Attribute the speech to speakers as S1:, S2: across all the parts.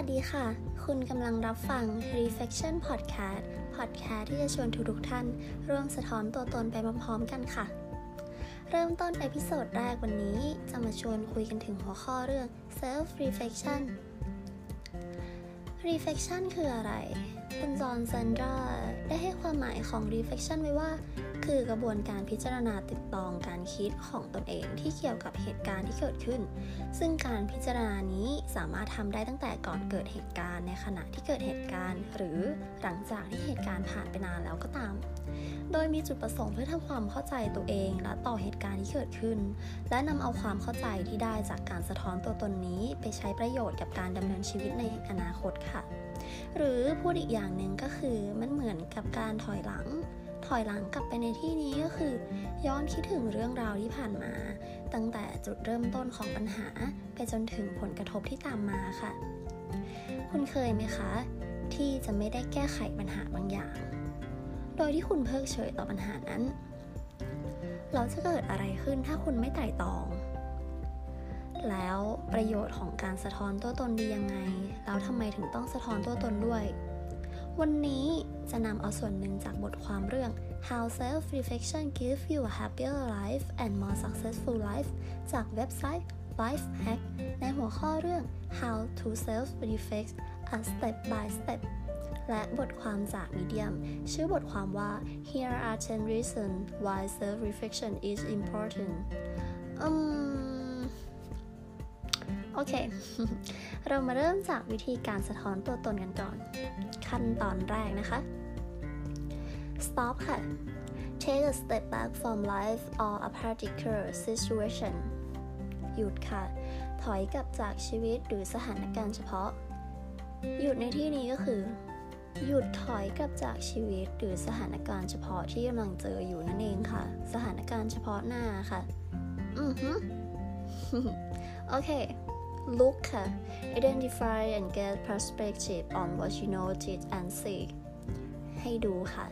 S1: วัสดีค่ะ คุณกำลังรับฟัง Reflection Podcast Podcast ที่จะชวนทุกๆท่าน ร่วมสะท้อนตัวตนไปพร้อมๆกันค่ะ เริ่มต้น episode แรกวันนี้จะมาชวนคุยกันถึงหัวข้อเรื่อง Self Reflection Reflection คืออะไร คุณจอห์นซันดราได้ให้ความหมายของ Reflection ไว้ว่า คือกระบวนการพิจารณาตริตรองการคิดของตนเองที่เกี่ยวกับเหตุการณ์ที่เกิดขึ้น ซึ่งการพิจารณานี้สามารถทำได้ตั้งแต่ก่อนเกิดเหตุการณ์ในขณะที่เกิดเหตุการณ์ หรือหลังจากที่เหตุการณ์ผ่านไปนานแล้วก็ตาม โดยมีจุดประสงค์เพื่อทำความเข้าใจตัวเองและต่อเหตุการณ์ที่เกิดขึ้น และนำเอาความเข้าใจที่ได้จากการสะท้อนตัวตนนี้ ไปใช้ประโยชน์กับการดำเนินชีวิตในอนาคตค่ะ หรือพูดอีกอย่างหนึ่งก็คือมันเหมือนกับการถอยหลัง ถอยหลังกลับไปในที่นี้ก็คือ ย้อนคิดถึงเรื่องราวที่ผ่านมา ตั้งแต่จุดเริ่มต้นของปัญหาไปจนถึงผลกระทบที่ตามมาค่ะ คุณเคยไหมคะ ที่จะไม่ได้แก้ไขปัญหาบางอย่าง โดยที่คุณเพิกเฉยต่อปัญหานั้น เราจะเกิดอะไรขึ้นถ้าคุณไม่ไต่ตอง แล้วประโยชน์ของการสะท้อนตัวตนดียังไง แล้วทำไมถึงต้องสะท้อนตัวตนด้วย วันนี้ จะนำเอาส่วนหนึ่งจากบทความเรื่อง How Self-Reflection Gives You a Happier Life and More Successful Life จากเว็บไซต์ Life Hack ในหัวข้อเรื่อง How to Self-Reflect a Step by Step และบทความจาก Medium ชื่อบทความว่า Here are 10 reasons why self-reflection is important อืม โอเค เรามาเริ่มจากวิธีการสะท้อนตัวตนกันก่อน ขั้นตอนแรกนะคะ stop ค่ะ take a step back from life or a particular situation หยุดค่ะ ถอยกลับจากชีวิตหรือสถานการณ์เฉพาะ หยุดในที่นี้ก็คือ หยุดถอยกลับจากชีวิตหรือสถานการณ์เฉพาะที่กำลังเจออยู่นั่นเองค่ะ สถานการณ์เฉพาะหน้าค่ะ อือฮึโอเค look ค่ะ identify and get perspective on what you notice and see ให้ดูค่ะ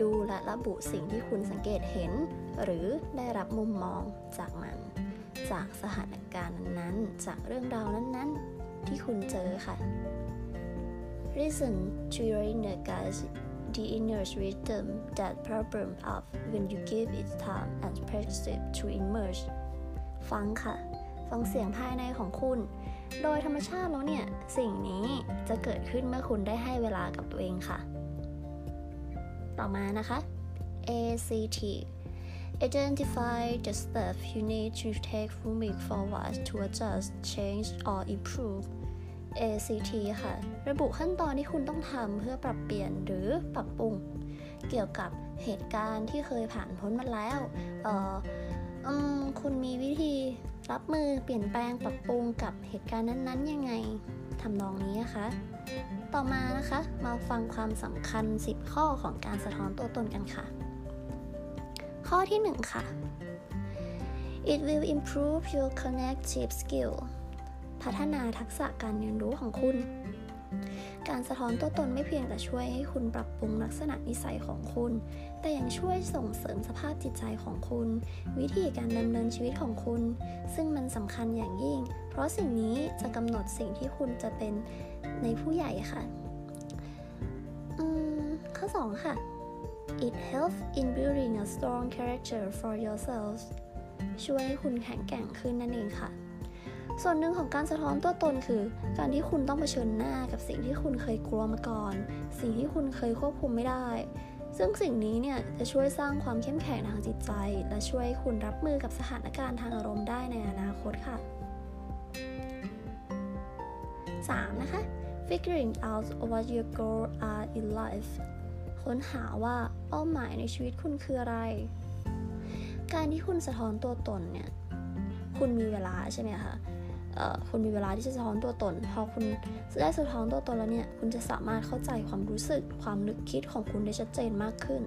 S1: ดูและระบุสิ่งที่คุณสังเกตเห็น หรือได้รับมุมมองจากมัน จากสถานการณ์นั้นๆ จากเรื่องราวนั้นๆ ที่คุณเจอค่ะ Listen to your inner guides the inner wisdom that problem up when you give it time and perspective to emerge ฟังค่ะ ฟังเสียงภายในของคุณ โดยธรรมชาติแล้วเนี่ย สิ่งนี้จะเกิดขึ้นเมื่อคุณได้ให้เวลากับตัวเองค่ะ ต่อมานะคะ ACT Identify the steps you need to take moving forward to adjust, change or improve ACT ค่ะ ระบุขั้นตอนที่คุณต้องทำเพื่อปรับเปลี่ยนหรือปรับปรุง เกี่ยวกับเหตุการณ์ที่เคยผ่านพ้นมาแล้ว เอออคุณมีวิธี รับมือเปลี่ยนแปลงปรับปรุงกับเหตุการณ์นั้นๆ ยังไงทำนองนี้นะคะ ต่อมานะคะมาฟังความสำคัญ 10 ข้อของการสะท้อนตัวตนกันค่ะ ข้อที่ 1 ค่ะ it will improve your connective skill พัฒนาทักษะการเรียนรู้ของคุณ การสะท้อนตัวตนไม่เพียงแต่ช่วยให้คุณปรับปรุงลักษณะนิสัยของคุณ แต่ยังช่วยส่งเสริมสภาพจิตใจของคุณ วิธีการดำเนินชีวิตของคุณ ซึ่งมันสำคัญอย่างยิ่ง เพราะสิ่งนี้จะกำหนดสิ่งที่คุณจะเป็นในผู้ใหญ่ค่ะอืมข้อ 2 ค่ะ it helps in building a strong character for yourself ช่วยให้คุณแข็งแกร่งขึ้นนั่นเองค่ะ ส่วนหนึ่งของการสะท้อนตัวตนคือ การที่คุณต้องเผชิญหน้ากับสิ่งที่คุณเคยกลัวมาก่อน สิ่งที่คุณเคยควบคุมไม่ได้ ซึ่งสิ่งนี้เนี่ยจะช่วยสร้างความเข้มแข็งทางจิตใจ และช่วยให้คุณรับมือกับสถานการณ์ทางอารมณ์ได้ในอนาคตค่ะ 3. นะคะ figuring out what your goals are in life ค้นหาว่าเป้าหมายในชีวิตคุณคืออะไร การที่คุณสะท้อนตัวตนเนี่ย คุณมีเวลาใช่ไหมคะ คุณมีเวลาที่จะสะท้อนตัวตน พอคุณได้สะท้อนตัวตนแล้วเนี่ย คุณจะสามารถเข้าใจความรู้สึก ความนึกคิดของคุณได้ชัดเจนมากขึ้น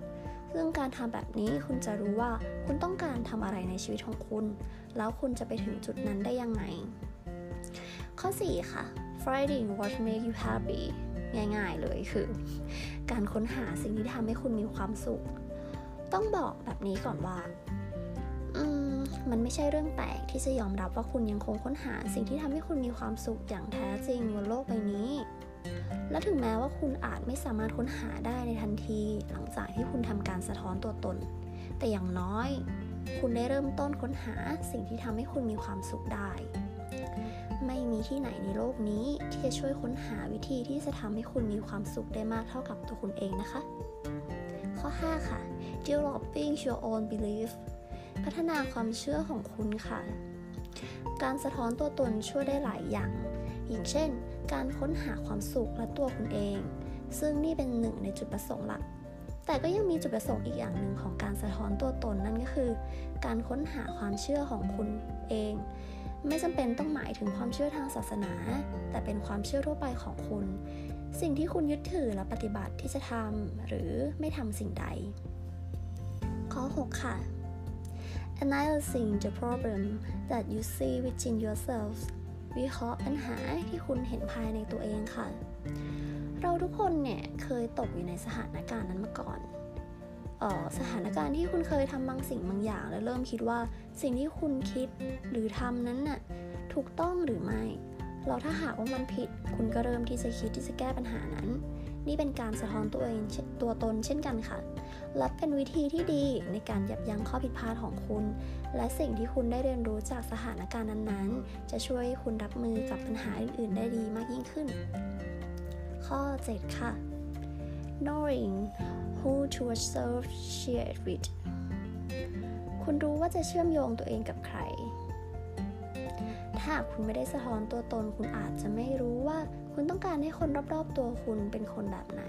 S1: ซึ่งการทำแบบนี้คุณจะรู้ว่าคุณต้องการทำอะไรในชีวิตของคุณ แล้วคุณจะไปถึงจุดนั้นได้ยังไง ข้อ 4 ค่ะ finding what make you happy ง่ายๆเลยคือ การค้นหาสิ่งที่ทำให้คุณมีความสุข ต้องบอกแบบนี้ก่อนว่า มมันไม่ใช่เรื่องแปลกที่จะยอมรับว่าคุณยังคงค้นหาสิ่งที่ทำให้คุณมีความสุขอย่างแท้จริงบนโลกใบนี้ และถึงแม้ว่าคุณอาจไม่สามารถค้นหาได้ในทันที หลังจากที่คุณทำการสะท้อนตัวตน แต่อย่างน้อย คุณได้เริ่มต้นค้นหาสิ่งที่ทำให้คุณมีความสุขได้ ไม่มีที่ไหนในโลกนี้ที่จะช่วยค้นหาวิธีที่จะทำให้คุณมีความสุขได้มากเท่ากับตัวคุณเองนะคะ ข้อ 5 ค่ะ developing your own belief พัฒนาความเชื่อของคุณค่ะ การสะท้อนตัวตนช่วยได้หลายอย่าง อย่างเช่น การค้นหาความสุขและตัวคุณเอง ซึ่งนี่เป็นหนึ่งในจุดประสงค์หลัก แต่ก็ยังมีจุดประสงค์อีกอย่างหนึ่งของการสะท้อนตัวตนนั่นก็คือ การค้นหาความเชื่อของคุณเอง ไม่จำเป็นต้องหมายถึงความเชื่อทางศาสนา แต่เป็นความเชื่อทั่วไปของคุณ สิ่งที่คุณยึดถือและปฏิบัติที่จะทำหรือไม่ทำสิ่งใดข้อ6ค่ะ analyzing the problem that you see within yourself วิเคราะห์ปัญหาที่คุณเห็นภายในตัวเองค่ะ เราทุกคนเนี่ยเคยตกอยู่ในสถานการณ์นั้นมาก่อนออสถานการณ์ที่คุณเคยทำบางสิ่งบางอย่าง แล้วเริ่มคิดว่าสิ่งที่คุณคิดหรือทำนั้นน่ะถูกต้องหรือไม่เราถ้าหากว่ามันผิด คุณก็เริ่มที่จะคิดที่จะแก้ปัญหานั้น นี่เป็นการสะท้อนตัวเองตัวตนเช่นกันค่ะ และเป็นวิธีที่ดีในการยับยั้งข้อผิดพลาดของคุณ และสิ่งที่คุณได้เรียนรู้จากสถานการณ์นั้นๆ จะช่วยคุณรับมือกับปัญหาอื่นๆ ได้ดีมากยิ่งขึ้น ข้อ 7 ค่ะ knowing who to serve share with คุณรู้ว่าจะเชื่อมโยงตัวเองกับใคร ถ้าคุณไม่ได้สะท้อนตัวตน คุณอาจจะไม่รู้ว่า คุณต้องการให้คนรอบๆตัวคุณเป็นคนแบบไหน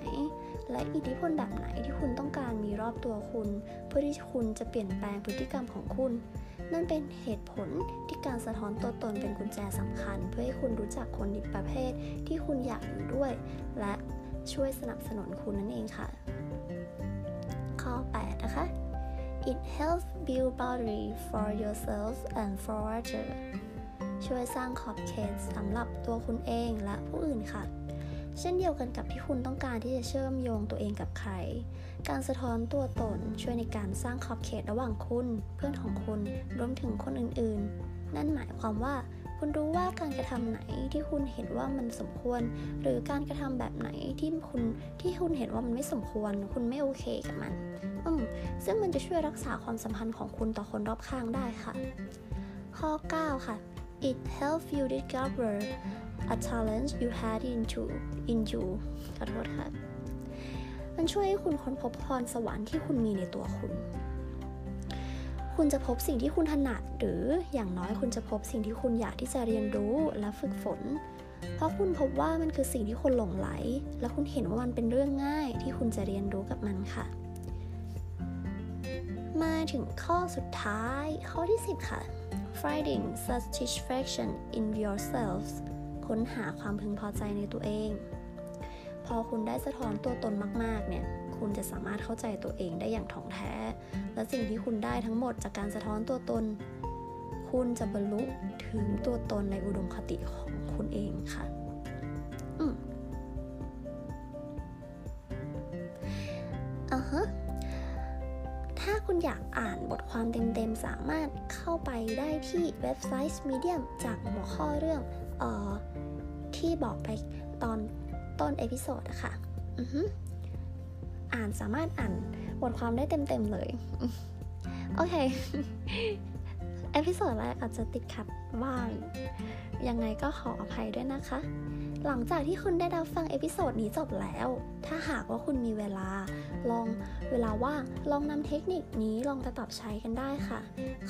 S1: และอิทธิพลแบบไหนที่คุณต้องการมีรอบตัวคุณ เพื่อที่คุณจะเปลี่ยนแปลงพฤติกรรมของคุณ นั่นเป็นเหตุผลที่การสะท้อนตัวตนเป็นกุญแจสำคัญ เพื่อให้คุณรู้จักคนอีกประเภทที่คุณอยากอยู่ด้วย และช่วยสนับสนุนคุณนั่นเองค่ะ ข้อ 8 นะคะ It helps build boundary for yourself and for others ช่วยสร้างขอบเขตสำหรับตัวคุณเองและผู้อื่นค่ะ เช่นเดียวกันกับที่คุณต้องการที่จะเชื่อมโยงตัวเองกับใคร การสะท้อนตัวตนช่วยในการสร้างขอบเขตระหว่างคุณ เพื่อนของคุณรวมถึงคนอื่นๆ นั่นหมายความว่าคุณรู้ว่าการกระทำไหนที่คุณเห็นว่ามันสมควร หรือการกระทำแบบไหนที่คุณที่คุณเห็นว่ามันไม่สมควร คุณไม่โอเคกับมัน อืมซึ่งมันจะช่วยรักษาความสัมพันธ์ของคุณต่อคนรอบข้างได้ค่ะ ข้อ 9 ค่ะ It helps you discover a talent you had into in you ขอโทษค่ะ มันช่วยให้คุณค้นพบพรสวรรค์ที่คุณมีในตัวคุณ คุณจะพบสิ่งที่คุณถนัด หรืออย่างน้อยคุณจะพบสิ่งที่คุณอยากที่จะเรียนรู้และฝึกฝน เพราะคุณพบว่ามันคือสิ่งที่คนหลงไหล และคุณเห็นว่ามันเป็นเรื่องง่ายที่คุณจะเรียนรู้กับมันค่ะ มาถึงข้อสุดท้ายข้อที่ 10 ค่ะ finding satisfaction in yourselves ค้นหาความพึงพอใจในตัวเอง พอคุณได้สะท้อนตัวตนมาก ๆ เนี่ย คุณจะสามารถเข้าใจตัวเองได้อย่างถ่องแท้ และสิ่งที่คุณได้ทั้งหมดจากการสะท้อนตัวตน คุณจะบรรลุถึงตัวตนในอุดมคติของคุณเองค่ะ อยากอ่านบทความเต็มๆ สามารถเข้าไปได้ที่เว็บไซต์ Medium จากหัวข้อเรื่องออที่บอกไปตอนต้น episode อะค่ะอ่านสามารถอ่านบทความได้เต็มๆ เลย โอเค episode แรกอาจจะติดขัดบ้าง ยังไงก็ขออภัยด้วยนะคะ หลังจากที่คุณได้รับฟัง episode นี้จบแล้ว ถ้าหากว่าคุณมีเวลา ลองเวลาว่างลองนำเทคนิคนี้ลองไปปรับใช้กันได้ค่ะ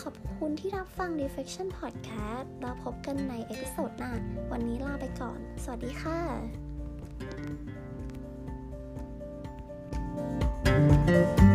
S1: ขอบคุณที่รับฟัง Reflection Podcast แล้วพบกันใน episode หน้า วันนี้ลาไปก่อน สวัสดีค่ะ
S2: thank you